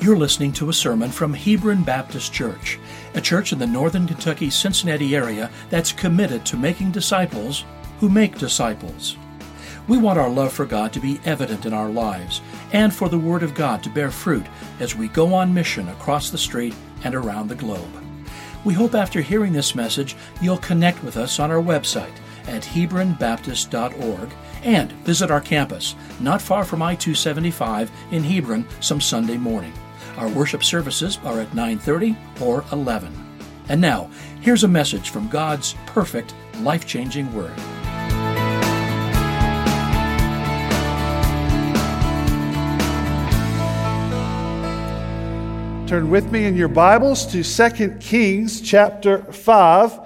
You're listening to a sermon from Hebron Baptist Church, a church in the northern Kentucky Cincinnati area that's committed to making disciples who make disciples. We want our love for God to be evident in our lives and for the Word of God to bear fruit as we go on mission across the street and around the globe. We hope after hearing this message, you'll connect with us on our website at HebronBaptist.org and visit our campus, not far from I 275 in Hebron, some Sunday morning. Our worship services are at 9:30 or 11. And now, here's a message from God's perfect, life-changing word. Turn with me in your Bibles to 2 Kings chapter 5.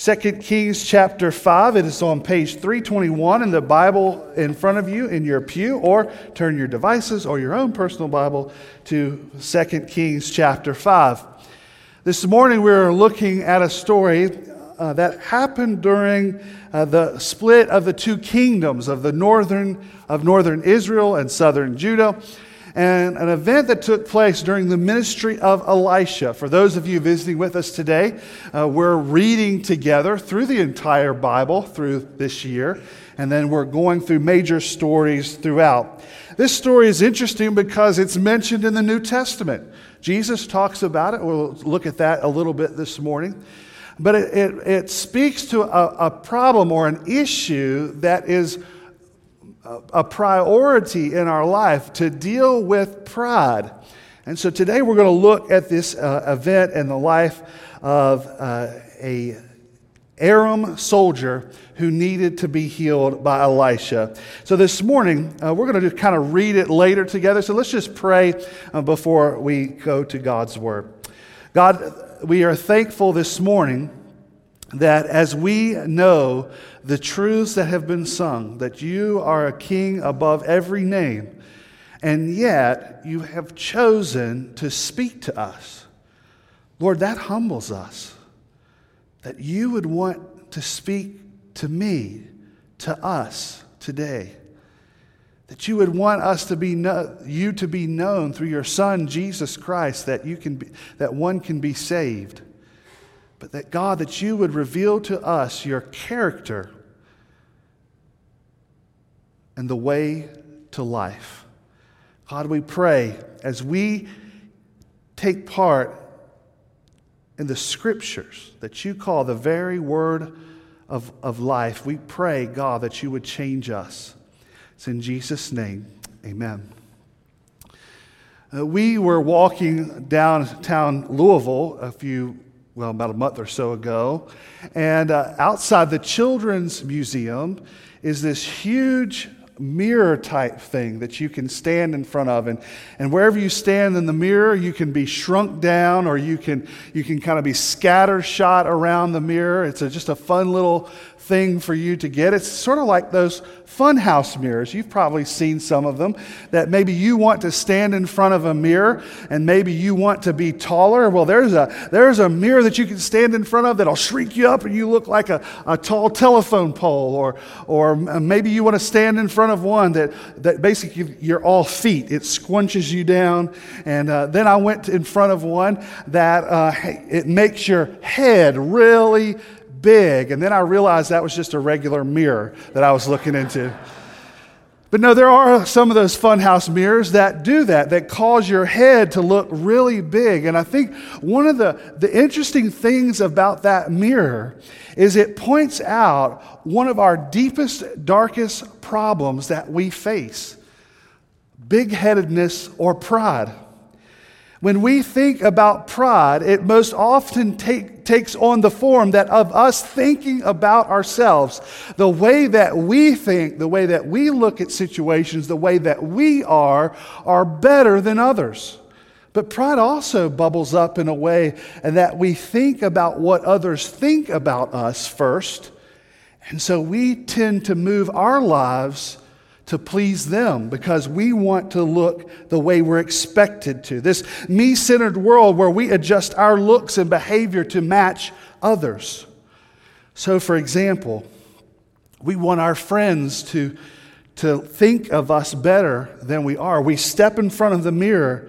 2 Kings chapter 5. It is on page 321 in the Bible in front of you in your pew, or turn your devices or your own personal Bible to 2 Kings chapter 5. This morning we're looking at a story uh, that happened during uh, the split of the two kingdoms of the northern of northern Israel and southern Judah and an event that took place during the ministry of Elisha. For those of you visiting with us today, uh, we're reading together through the entire Bible through this year, and then we're going through major stories throughout. This story is interesting because it's mentioned in the New Testament. Jesus talks about it. We'll look at that a little bit this morning. But it, it, it speaks to a, a problem or an issue that is a priority in our life to deal with pride. And so today we're going to look at this uh, event in the life of uh, a Aram soldier who needed to be healed by Elisha. So this morning, uh, we're going to kind of read it later together. So let's just pray uh, before we go to God's word. God, we are thankful this morning that as we know the truths that have been sung, that you are a king above every name, and yet you have chosen to speak to us. Lord, that humbles us. That you would want to speak to me, to us today. That you would want us to be know, you to be known through your Son Jesus Christ, that you can be, that one can be saved but that God, that you would reveal to us your character and the way to life. God, we pray as we take part in the scriptures that you call the very word of, of life, we pray, God, that you would change us. It's in Jesus' name, amen. Uh, we were walking downtown Louisville a few well, about a month or so ago. And uh, outside the Children's Museum is this huge mirror type thing that you can stand in front of and, and wherever you stand in the mirror you can be shrunk down or you can you can kind of be scatter shot around the mirror it's a, just a fun little thing for you to get. It's sort of like those funhouse mirrors. You've probably seen some of them that maybe you want to stand in front of a mirror and maybe you want to be taller. Well, there's a, there's a mirror that you can stand in front of that'll shrink you up and you look like a, a tall telephone pole. Or, or maybe you want to stand in front of one that, that basically you're all feet. It squunches you down. And uh, then I went in front of one that uh, it makes your head really big. And then I realized that was just a regular mirror that I was looking into. But no, there are some of those funhouse mirrors that do that, that cause your head to look really big. And I think one of the, the interesting things about that mirror is it points out one of our deepest, darkest problems that we face big headedness or pride. When we think about pride, it most often take, takes on the form that of us thinking about ourselves, the way that we think, the way that we look at situations, the way that we are, are better than others. But pride also bubbles up in a way that we think about what others think about us first. And so we tend to move our lives to please them because we want to look the way we're expected to. This me centered world where we adjust our looks and behavior to match others. So, for example, we want our friends to, to think of us better than we are. We step in front of the mirror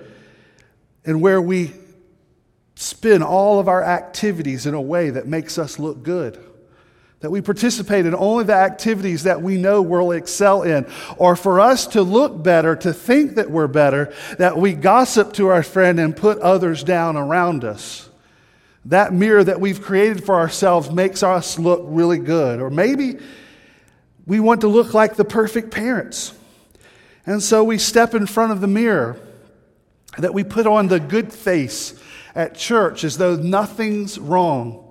and where we spin all of our activities in a way that makes us look good. That we participate in only the activities that we know we'll excel in. Or for us to look better, to think that we're better, that we gossip to our friend and put others down around us. That mirror that we've created for ourselves makes us look really good. Or maybe we want to look like the perfect parents. And so we step in front of the mirror, that we put on the good face at church as though nothing's wrong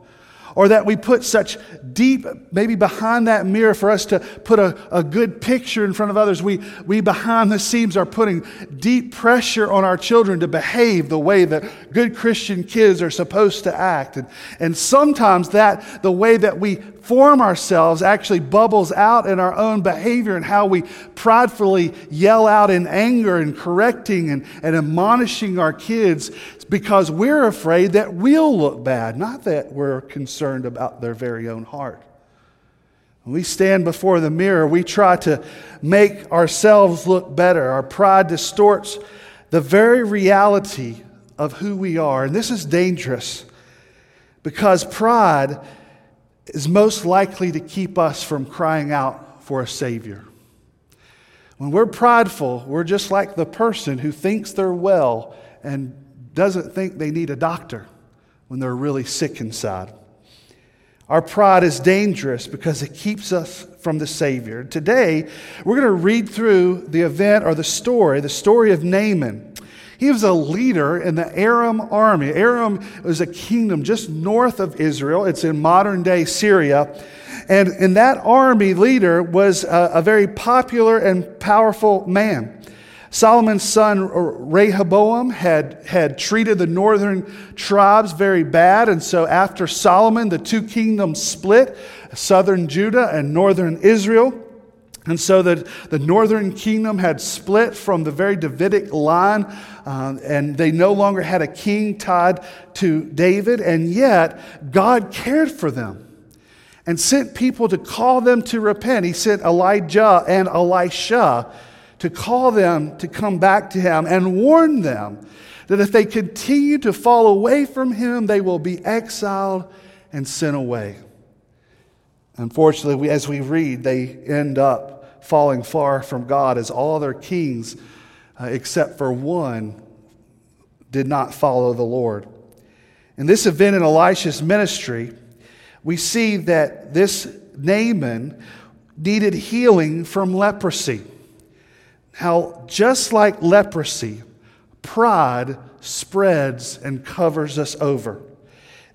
or that we put such deep, maybe behind that mirror for us to put a, a good picture in front of others. We, we behind the scenes are putting deep pressure on our children to behave the way that good Christian kids are supposed to act. And, and sometimes that, the way that we form ourselves actually bubbles out in our own behavior and how we pridefully yell out in anger and correcting and, and admonishing our kids because we're afraid that we'll look bad, not that we're concerned about their very own heart. When we stand before the mirror, we try to make ourselves look better. Our pride distorts the very reality of who we are. And this is dangerous because pride is most likely to keep us from crying out for a Savior. When we're prideful, we're just like the person who thinks they're well and doesn't think they need a doctor when they're really sick inside. Our pride is dangerous because it keeps us from the Savior. Today, we're going to read through the event or the story, the story of Naaman. He was a leader in the Aram army. Aram was a kingdom just north of Israel, it's in modern day Syria. And, and that army leader was a, a very popular and powerful man. Solomon's son Rehoboam had, had treated the northern tribes very bad, and so after Solomon, the two kingdoms split southern Judah and northern Israel. And so the, the northern kingdom had split from the very Davidic line, uh, and they no longer had a king tied to David, and yet God cared for them and sent people to call them to repent. He sent Elijah and Elisha to call them to come back to him and warn them that if they continue to fall away from him, they will be exiled and sent away. Unfortunately, we, as we read, they end up falling far from God as all their kings, uh, except for one, did not follow the Lord. In this event in Elisha's ministry, we see that this Naaman needed healing from leprosy how just like leprosy, pride spreads and covers us over.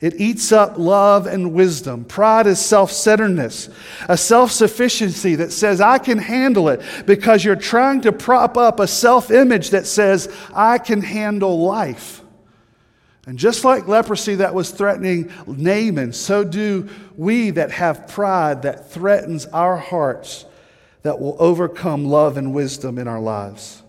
It eats up love and wisdom. Pride is self centeredness, a self sufficiency that says, I can handle it because you're trying to prop up a self image that says, I can handle life. And just like leprosy that was threatening Naaman, so do we that have pride that threatens our hearts that will overcome love and wisdom in our lives.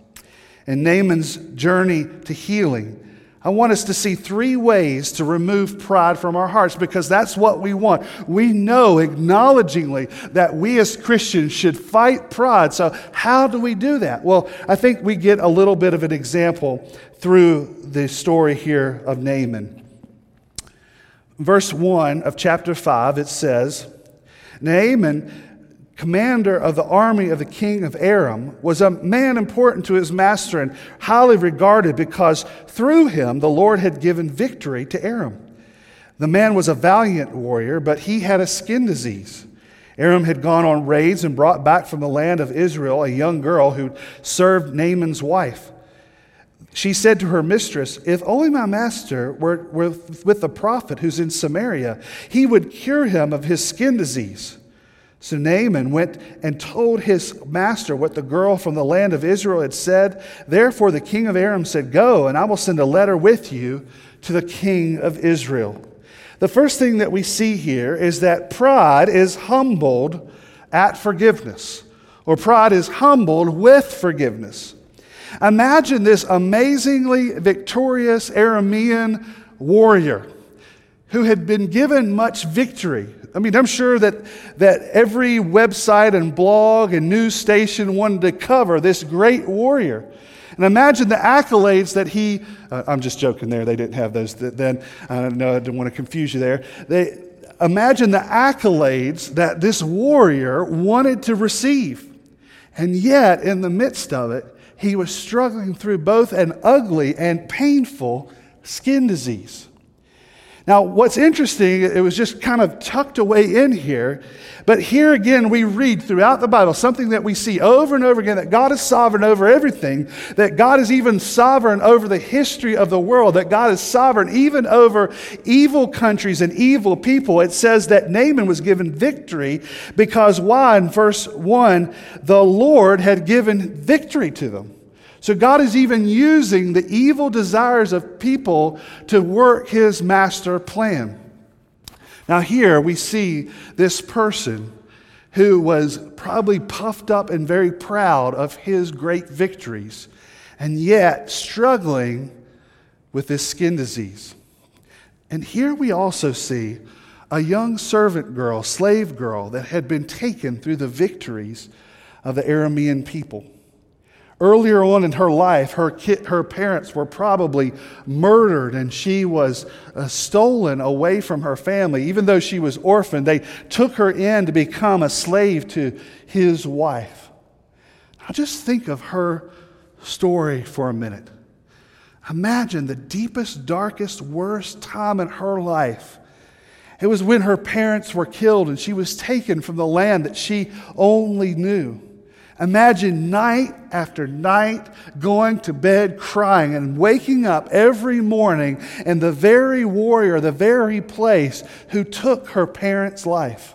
In Naaman's journey to healing, I want us to see three ways to remove pride from our hearts because that's what we want. We know acknowledgingly that we as Christians should fight pride. So, how do we do that? Well, I think we get a little bit of an example through the story here of Naaman. Verse 1 of chapter 5, it says, Naaman commander of the army of the king of Aram, was a man important to his master and highly regarded because through him the Lord had given victory to Aram. The man was a valiant warrior, but he had a skin disease. Aram had gone on raids and brought back from the land of Israel a young girl who served Naaman's wife. She said to her mistress, If only my master were, with the prophet who's in Samaria, he would cure him of his skin disease. So Naaman went and told his master what the girl from the land of Israel had said. Therefore, the king of Aram said, Go, and I will send a letter with you to the king of Israel. The first thing that we see here is that pride is humbled at forgiveness, or pride is humbled with forgiveness. Imagine this amazingly victorious Aramean warrior who had been given much victory I mean, I'm sure that, that every website and blog and news station wanted to cover this great warrior. And imagine the accolades that he, uh, I'm just joking there, they didn't have those then. I don't know, I didn't want to confuse you there. They, imagine the accolades that this warrior wanted to receive. And yet, in the midst of it, he was struggling through both an ugly and painful skin disease. Now, what's interesting, it was just kind of tucked away in here, but here again we read throughout the Bible something that we see over and over again that God is sovereign over everything, that God is even sovereign over the history of the world, that God is sovereign even over evil countries and evil people. It says that Naaman was given victory because why? In verse 1, the Lord had given victory to them. So God is even using the evil desires of people to work his master plan. Now, here we see this person who was probably puffed up and very proud of his great victories, and yet struggling with this skin disease. And here we also see a young servant girl, slave girl, that had been taken through the victories of the Aramean people. Earlier on in her life, her, kid, her parents were probably murdered and she was uh, stolen away from her family. Even though she was orphaned, they took her in to become a slave to his wife. Now, just think of her story for a minute. Imagine the deepest, darkest, worst time in her life. It was when her parents were killed and she was taken from the land that she only knew. Imagine night after night going to bed crying and waking up every morning in the very warrior, the very place who took her parents' life.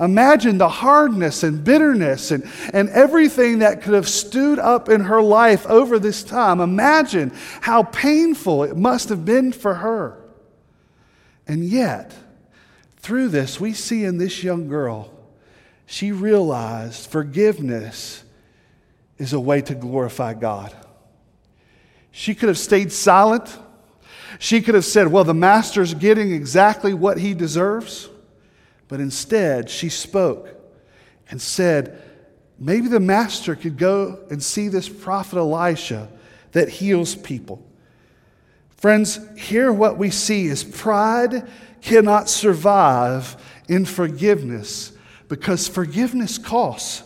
Imagine the hardness and bitterness and, and everything that could have stewed up in her life over this time. Imagine how painful it must have been for her. And yet, through this, we see in this young girl she realized forgiveness is a way to glorify God. She could have stayed silent. She could have said, Well, the master's getting exactly what he deserves. But instead, she spoke and said, Maybe the master could go and see this prophet Elisha that heals people. Friends, here what we see is pride cannot survive in forgiveness because forgiveness costs.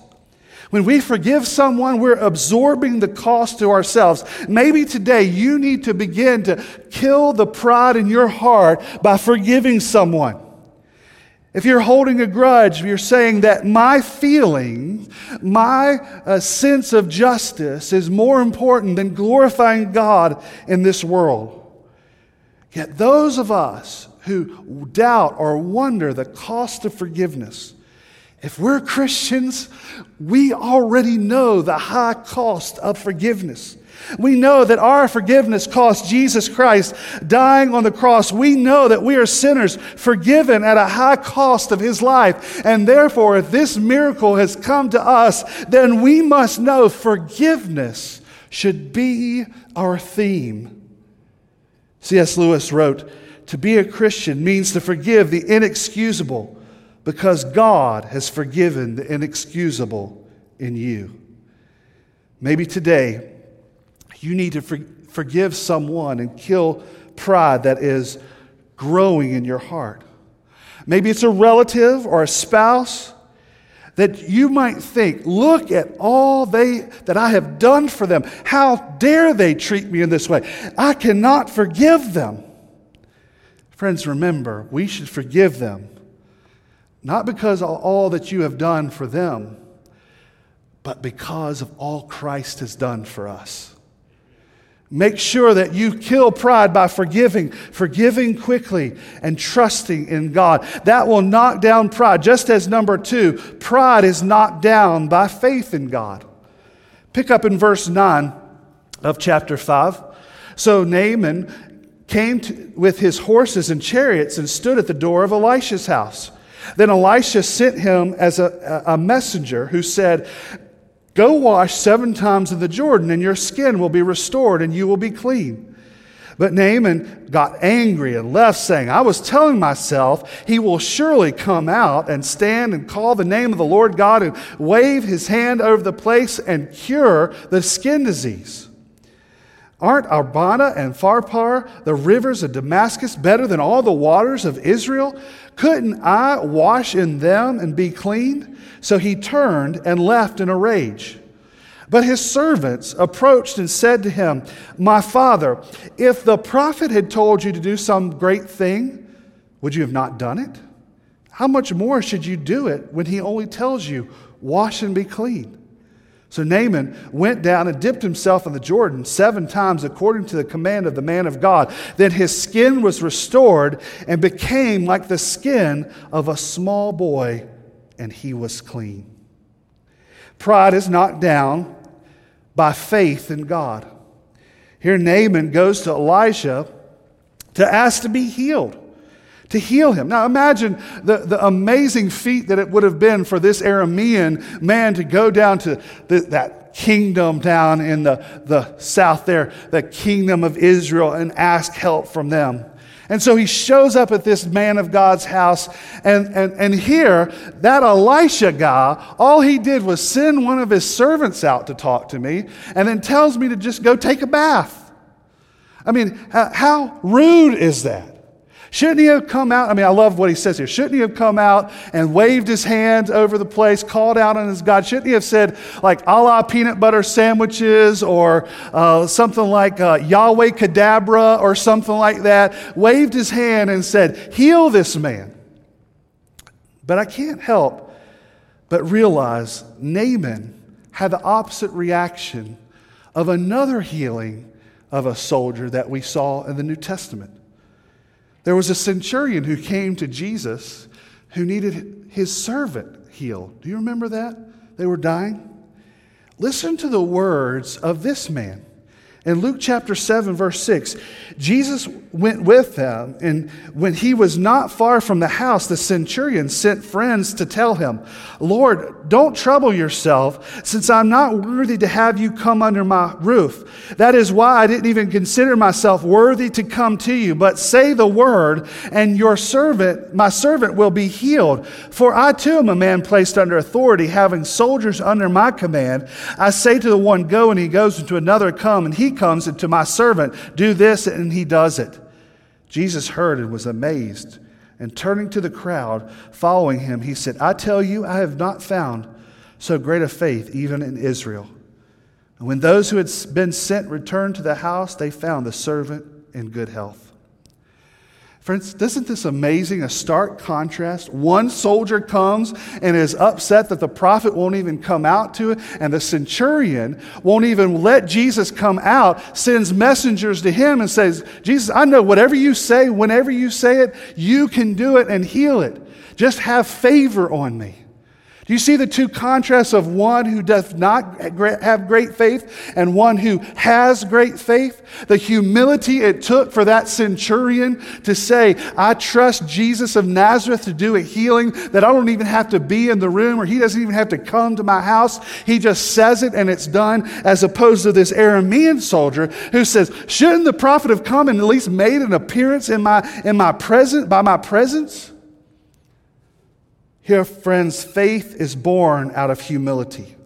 When we forgive someone, we're absorbing the cost to ourselves. Maybe today you need to begin to kill the pride in your heart by forgiving someone. If you're holding a grudge, you're saying that my feeling, my uh, sense of justice is more important than glorifying God in this world. Yet those of us who doubt or wonder the cost of forgiveness, if we're Christians, we already know the high cost of forgiveness. We know that our forgiveness cost Jesus Christ dying on the cross. We know that we are sinners forgiven at a high cost of his life. And therefore, if this miracle has come to us, then we must know forgiveness should be our theme. C.S. Lewis wrote, To be a Christian means to forgive the inexcusable because God has forgiven the inexcusable in you. Maybe today you need to for- forgive someone and kill pride that is growing in your heart. Maybe it's a relative or a spouse that you might think, look at all they that I have done for them. How dare they treat me in this way? I cannot forgive them. Friends, remember, we should forgive them not because of all that you have done for them, but because of all Christ has done for us. Make sure that you kill pride by forgiving, forgiving quickly, and trusting in God. That will knock down pride. Just as number two, pride is knocked down by faith in God. Pick up in verse 9 of chapter 5. So Naaman came to, with his horses and chariots and stood at the door of Elisha's house. Then Elisha sent him as a, a messenger who said, Go wash seven times in the Jordan, and your skin will be restored, and you will be clean. But Naaman got angry and left, saying, I was telling myself, he will surely come out and stand and call the name of the Lord God and wave his hand over the place and cure the skin disease. Aren't Abana and Pharpar, the rivers of Damascus, better than all the waters of Israel? Couldn't I wash in them and be clean? So he turned and left in a rage. But his servants approached and said to him, My father, if the prophet had told you to do some great thing, would you have not done it? How much more should you do it when he only tells you, Wash and be clean? So Naaman went down and dipped himself in the Jordan seven times according to the command of the man of God. Then his skin was restored and became like the skin of a small boy, and he was clean. Pride is knocked down by faith in God. Here, Naaman goes to Elisha to ask to be healed to heal him. Now imagine the, the amazing feat that it would have been for this Aramean man to go down to the, that kingdom down in the, the south there, the kingdom of Israel, and ask help from them. And so he shows up at this man of God's house, and, and, and here, that Elisha guy, all he did was send one of his servants out to talk to me, and then tells me to just go take a bath. I mean, how rude is that? Shouldn't he have come out? I mean, I love what he says here. Shouldn't he have come out and waved his hands over the place, called out on his God? Shouldn't he have said, like, a la peanut butter sandwiches or uh, something like uh, Yahweh Cadabra or something like that? Waved his hand and said, Heal this man. But I can't help but realize Naaman had the opposite reaction of another healing of a soldier that we saw in the New Testament. There was a centurion who came to Jesus who needed his servant healed. Do you remember that? They were dying. Listen to the words of this man. In Luke chapter 7, verse 6, Jesus went with them, and when he was not far from the house, the centurion sent friends to tell him, Lord, don't trouble yourself, since I'm not worthy to have you come under my roof. That is why I didn't even consider myself worthy to come to you. But say the word, and your servant, my servant, will be healed. For I too am a man placed under authority, having soldiers under my command. I say to the one, Go, and he goes, and to another, Come, and he comes, and to my servant, Do this, and he does it. Jesus heard and was amazed. And turning to the crowd following him, he said, I tell you, I have not found so great a faith even in Israel. And when those who had been sent returned to the house, they found the servant in good health. Friends, isn't this amazing? A stark contrast. One soldier comes and is upset that the prophet won't even come out to it, and the centurion won't even let Jesus come out, sends messengers to him and says, Jesus, I know whatever you say, whenever you say it, you can do it and heal it. Just have favor on me. Do you see the two contrasts of one who does not have great faith and one who has great faith? The humility it took for that centurion to say, I trust Jesus of Nazareth to do a healing that I don't even have to be in the room or he doesn't even have to come to my house. He just says it and it's done, as opposed to this Aramean soldier who says, Shouldn't the prophet have come and at least made an appearance in my, in my presence, by my presence? Here, friends, faith is born out of humility.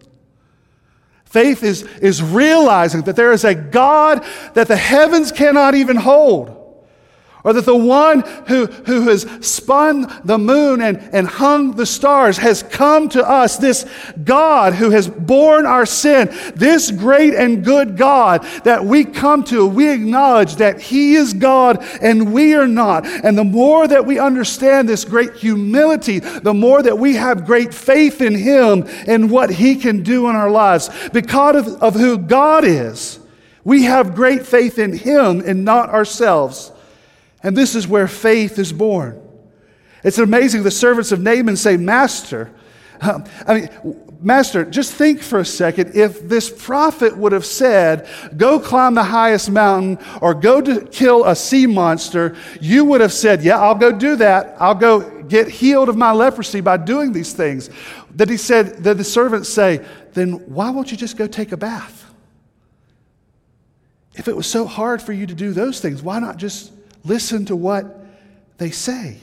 Faith is, is realizing that there is a God that the heavens cannot even hold or that the one who, who has spun the moon and, and hung the stars has come to us, this God who has borne our sin, this great and good God that we come to, we acknowledge that He is God and we are not. And the more that we understand this great humility, the more that we have great faith in Him and what He can do in our lives. Because of, of who God is, we have great faith in Him and not ourselves. And this is where faith is born. It's amazing. The servants of Naaman say, Master, I mean, Master, just think for a second. If this prophet would have said, Go climb the highest mountain or go to kill a sea monster, you would have said, Yeah, I'll go do that. I'll go get healed of my leprosy by doing these things. That he said, that the servants say, Then why won't you just go take a bath? If it was so hard for you to do those things, why not just Listen to what they say.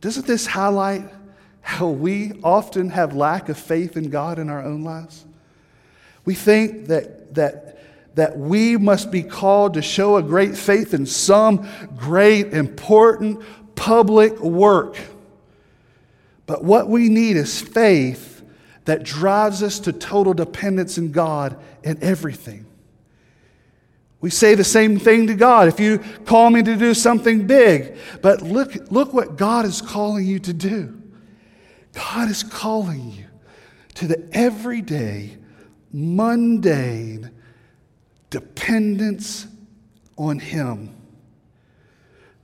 Doesn't this highlight how we often have lack of faith in God in our own lives? We think that, that that we must be called to show a great faith in some great, important public work. But what we need is faith that drives us to total dependence in God in everything. We say the same thing to God. If you call me to do something big, but look, look what God is calling you to do. God is calling you to the everyday, mundane dependence on Him.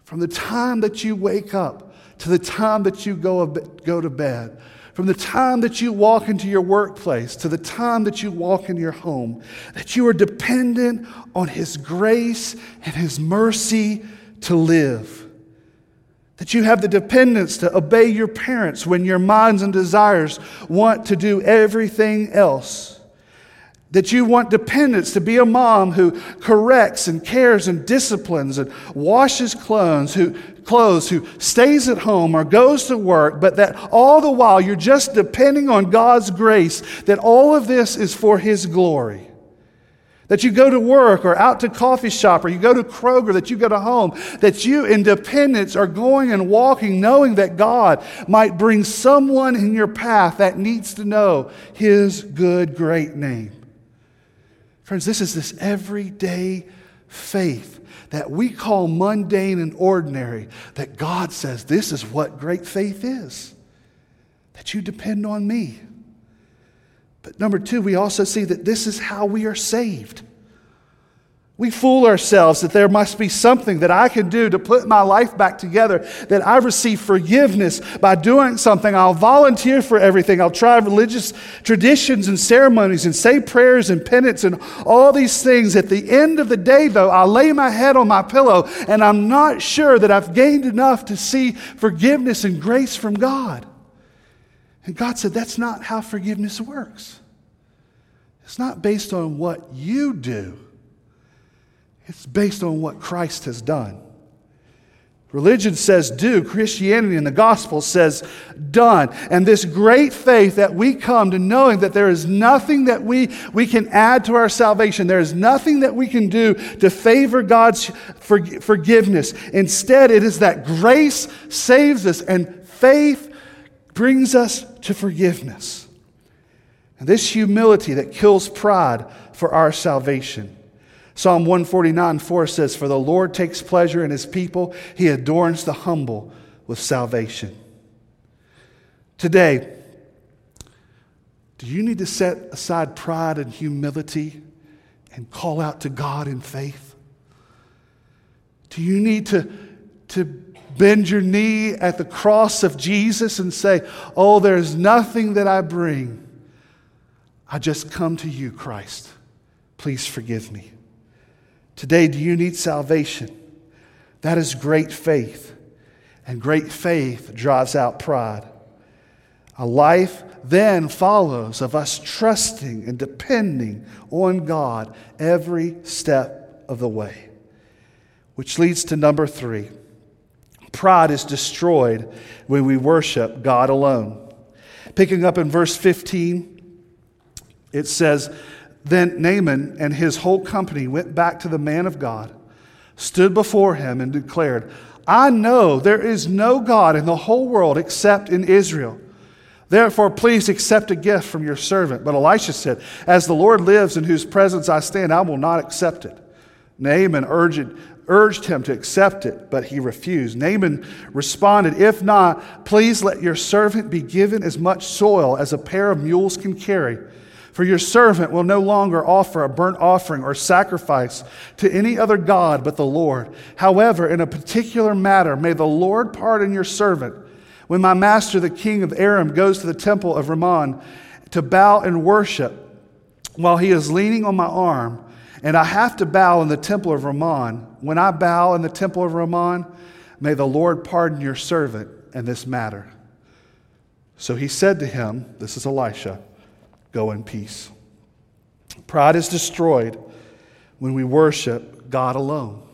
From the time that you wake up to the time that you go, go to bed, from the time that you walk into your workplace to the time that you walk in your home, that you are dependent on His grace and His mercy to live. That you have the dependence to obey your parents when your minds and desires want to do everything else. That you want dependence to be a mom who corrects and cares and disciplines and washes clothes, who clothes, who stays at home or goes to work, but that all the while you're just depending on God's grace, that all of this is for His glory. That you go to work or out to coffee shop or you go to Kroger, that you go to home, that you in dependence are going and walking knowing that God might bring someone in your path that needs to know His good, great name. Friends, this is this everyday faith that we call mundane and ordinary, that God says this is what great faith is, that you depend on me. But number two, we also see that this is how we are saved. We fool ourselves that there must be something that I can do to put my life back together, that I receive forgiveness by doing something. I'll volunteer for everything. I'll try religious traditions and ceremonies and say prayers and penance and all these things. At the end of the day, though, I lay my head on my pillow and I'm not sure that I've gained enough to see forgiveness and grace from God. And God said, That's not how forgiveness works. It's not based on what you do. It's based on what Christ has done. Religion says do, Christianity and the gospel says done. And this great faith that we come to knowing that there is nothing that we, we can add to our salvation, there is nothing that we can do to favor God's for, forgiveness. Instead, it is that grace saves us and faith brings us to forgiveness. And this humility that kills pride for our salvation. Psalm 149 4 says, For the Lord takes pleasure in his people, he adorns the humble with salvation. Today, do you need to set aside pride and humility and call out to God in faith? Do you need to, to bend your knee at the cross of Jesus and say, Oh, there's nothing that I bring. I just come to you, Christ. Please forgive me. Today, do you need salvation? That is great faith. And great faith drives out pride. A life then follows of us trusting and depending on God every step of the way. Which leads to number three pride is destroyed when we worship God alone. Picking up in verse 15, it says, then Naaman and his whole company went back to the man of God, stood before him, and declared, I know there is no God in the whole world except in Israel. Therefore, please accept a gift from your servant. But Elisha said, As the Lord lives in whose presence I stand, I will not accept it. Naaman urged, urged him to accept it, but he refused. Naaman responded, If not, please let your servant be given as much soil as a pair of mules can carry for your servant will no longer offer a burnt offering or sacrifice to any other God but the Lord. However, in a particular matter, may the Lord pardon your servant. When my master, the king of Aram, goes to the temple of Rimmon to bow and worship, while he is leaning on my arm, and I have to bow in the temple of Rimmon, when I bow in the temple of Rimmon, may the Lord pardon your servant in this matter. So he said to him, This is Elisha. Go in peace. Pride is destroyed when we worship God alone.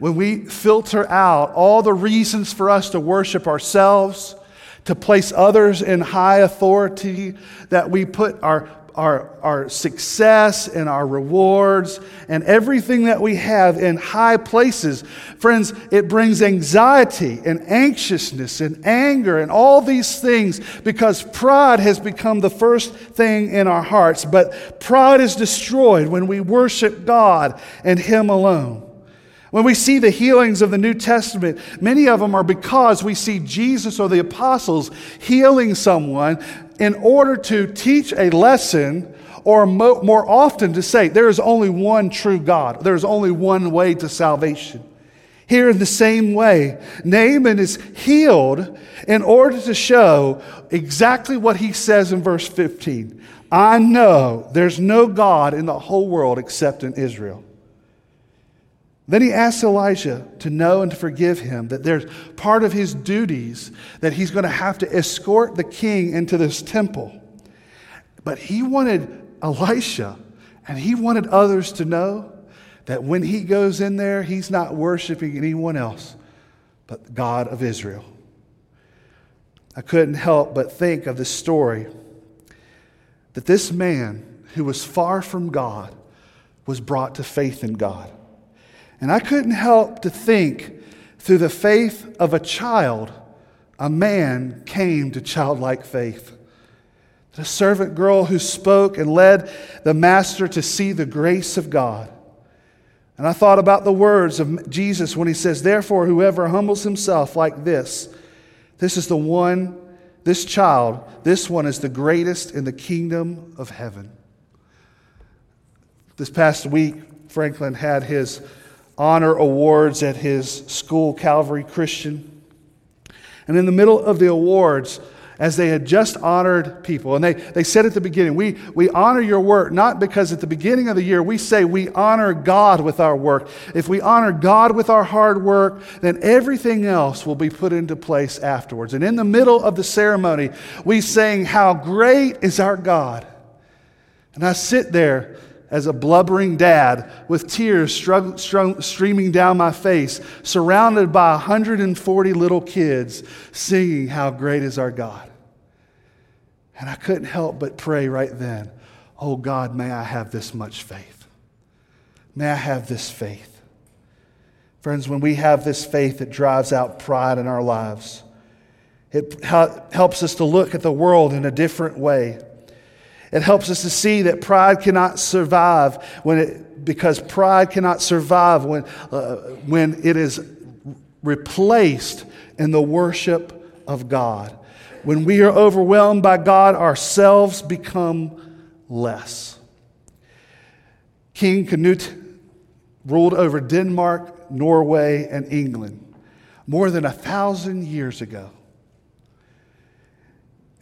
When we filter out all the reasons for us to worship ourselves, to place others in high authority, that we put our our, our success and our rewards and everything that we have in high places, friends, it brings anxiety and anxiousness and anger and all these things because pride has become the first thing in our hearts. But pride is destroyed when we worship God and Him alone. When we see the healings of the New Testament, many of them are because we see Jesus or the apostles healing someone in order to teach a lesson, or mo- more often to say, there is only one true God, there is only one way to salvation. Here, in the same way, Naaman is healed in order to show exactly what he says in verse 15 I know there's no God in the whole world except in Israel. Then he asks Elijah to know and to forgive him, that there's part of his duties that he's going to have to escort the king into this temple. But he wanted Elisha and he wanted others to know that when he goes in there, he's not worshiping anyone else but God of Israel. I couldn't help but think of the story that this man who was far from God was brought to faith in God. And I couldn't help to think through the faith of a child, a man came to childlike faith. The servant girl who spoke and led the master to see the grace of God. And I thought about the words of Jesus when he says, Therefore, whoever humbles himself like this, this is the one, this child, this one is the greatest in the kingdom of heaven. This past week, Franklin had his honor awards at his school, Calvary Christian. And in the middle of the awards, as they had just honored people, and they, they said at the beginning, we, we honor your work not because at the beginning of the year we say we honor God with our work. If we honor God with our hard work, then everything else will be put into place afterwards. And in the middle of the ceremony, we sang, How great is our God! And I sit there as a blubbering dad with tears streaming down my face, surrounded by 140 little kids singing, How Great is Our God. And I couldn't help but pray right then, Oh God, may I have this much faith. May I have this faith. Friends, when we have this faith, it drives out pride in our lives. It helps us to look at the world in a different way. It helps us to see that pride cannot survive when it, because pride cannot survive when, uh, when it is replaced in the worship of God. When we are overwhelmed by God, ourselves become less. King Canute ruled over Denmark, Norway, and England more than a thousand years ago.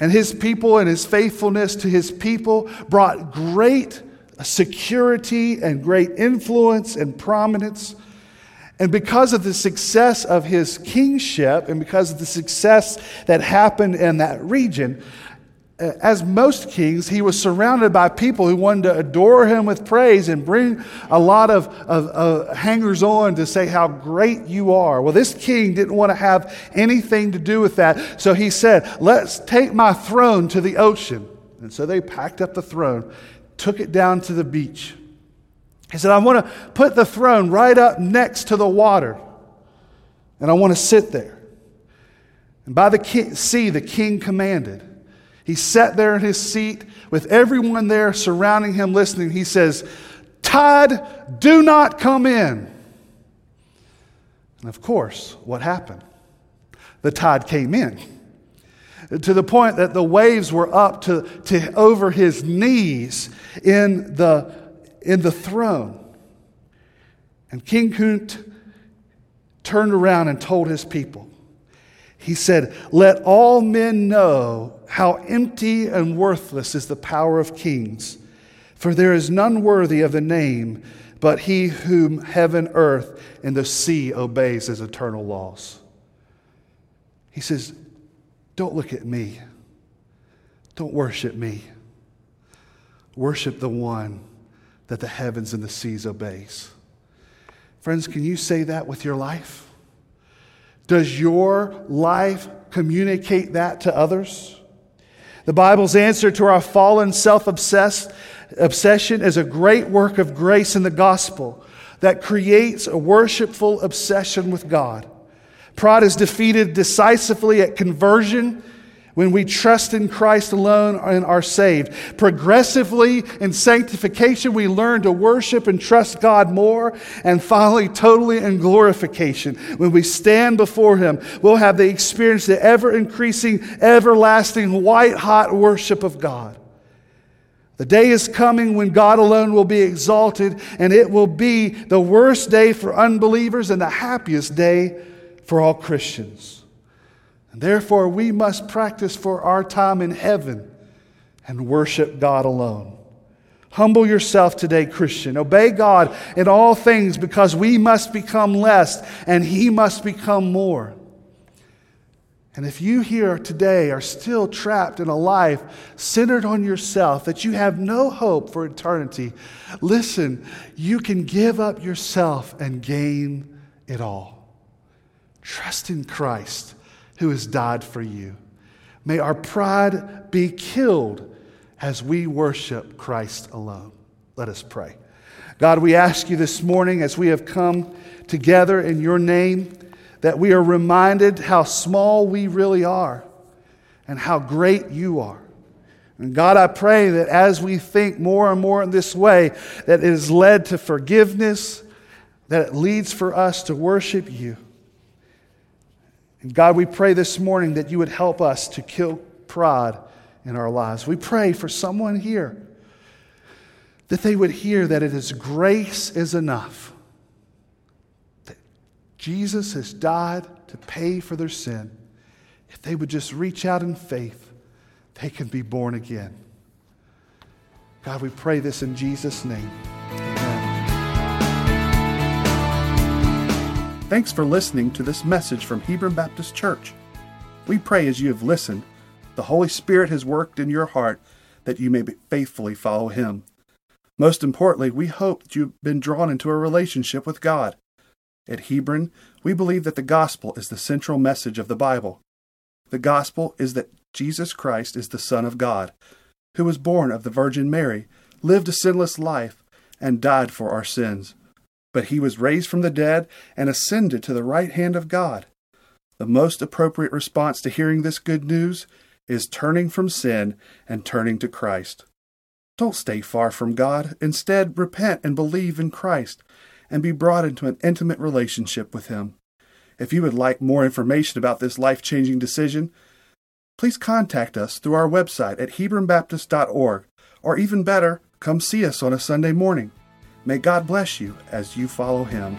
And his people and his faithfulness to his people brought great security and great influence and prominence. And because of the success of his kingship and because of the success that happened in that region, Uh, as most kings, he was surrounded by people who wanted to adore him with praise and bring a lot of, of, of hangers on to say how great you are. Well, this king didn't want to have anything to do with that. So he said, Let's take my throne to the ocean. And so they packed up the throne, took it down to the beach. He said, I want to put the throne right up next to the water, and I want to sit there. And by the sea, the king commanded. He sat there in his seat with everyone there surrounding him listening. He says, Tide, do not come in. And of course, what happened? The tide came in to the point that the waves were up to, to over his knees in the, in the throne. And King Canute turned around and told his people, he said, Let all men know how empty and worthless is the power of kings, for there is none worthy of the name but he whom heaven, earth, and the sea obeys as eternal laws. He says, Don't look at me. Don't worship me. Worship the one that the heavens and the seas obeys. Friends, can you say that with your life? Does your life communicate that to others? The Bible's answer to our fallen self obsessed obsession is a great work of grace in the gospel that creates a worshipful obsession with God. Pride is defeated decisively at conversion when we trust in Christ alone and are saved. Progressively in sanctification, we learn to worship and trust God more. And finally, totally in glorification, when we stand before Him, we'll have the experience, the ever increasing, everlasting, white hot worship of God. The day is coming when God alone will be exalted, and it will be the worst day for unbelievers and the happiest day for all Christians. And therefore, we must practice for our time in heaven and worship God alone. Humble yourself today, Christian. Obey God in all things because we must become less and He must become more. And if you here today are still trapped in a life centered on yourself, that you have no hope for eternity, listen, you can give up yourself and gain it all. Trust in Christ who has died for you. May our pride be killed as we worship Christ alone. Let us pray. God, we ask you this morning as we have come together in your name that we are reminded how small we really are and how great you are. And God, I pray that as we think more and more in this way, that it has led to forgiveness, that it leads for us to worship you. And God, we pray this morning that you would help us to kill pride in our lives. We pray for someone here that they would hear that it is grace is enough. That Jesus has died to pay for their sin. If they would just reach out in faith, they can be born again. God, we pray this in Jesus' name. Thanks for listening to this message from Hebron Baptist Church. We pray as you have listened, the Holy Spirit has worked in your heart that you may faithfully follow Him. Most importantly, we hope that you've been drawn into a relationship with God. At Hebron, we believe that the gospel is the central message of the Bible. The gospel is that Jesus Christ is the Son of God, who was born of the Virgin Mary, lived a sinless life, and died for our sins but he was raised from the dead and ascended to the right hand of God. The most appropriate response to hearing this good news is turning from sin and turning to Christ. Don't stay far from God. Instead, repent and believe in Christ and be brought into an intimate relationship with Him. If you would like more information about this life changing decision, please contact us through our website at HebronBaptist.org, or even better, come see us on a Sunday morning. May God bless you as you follow him.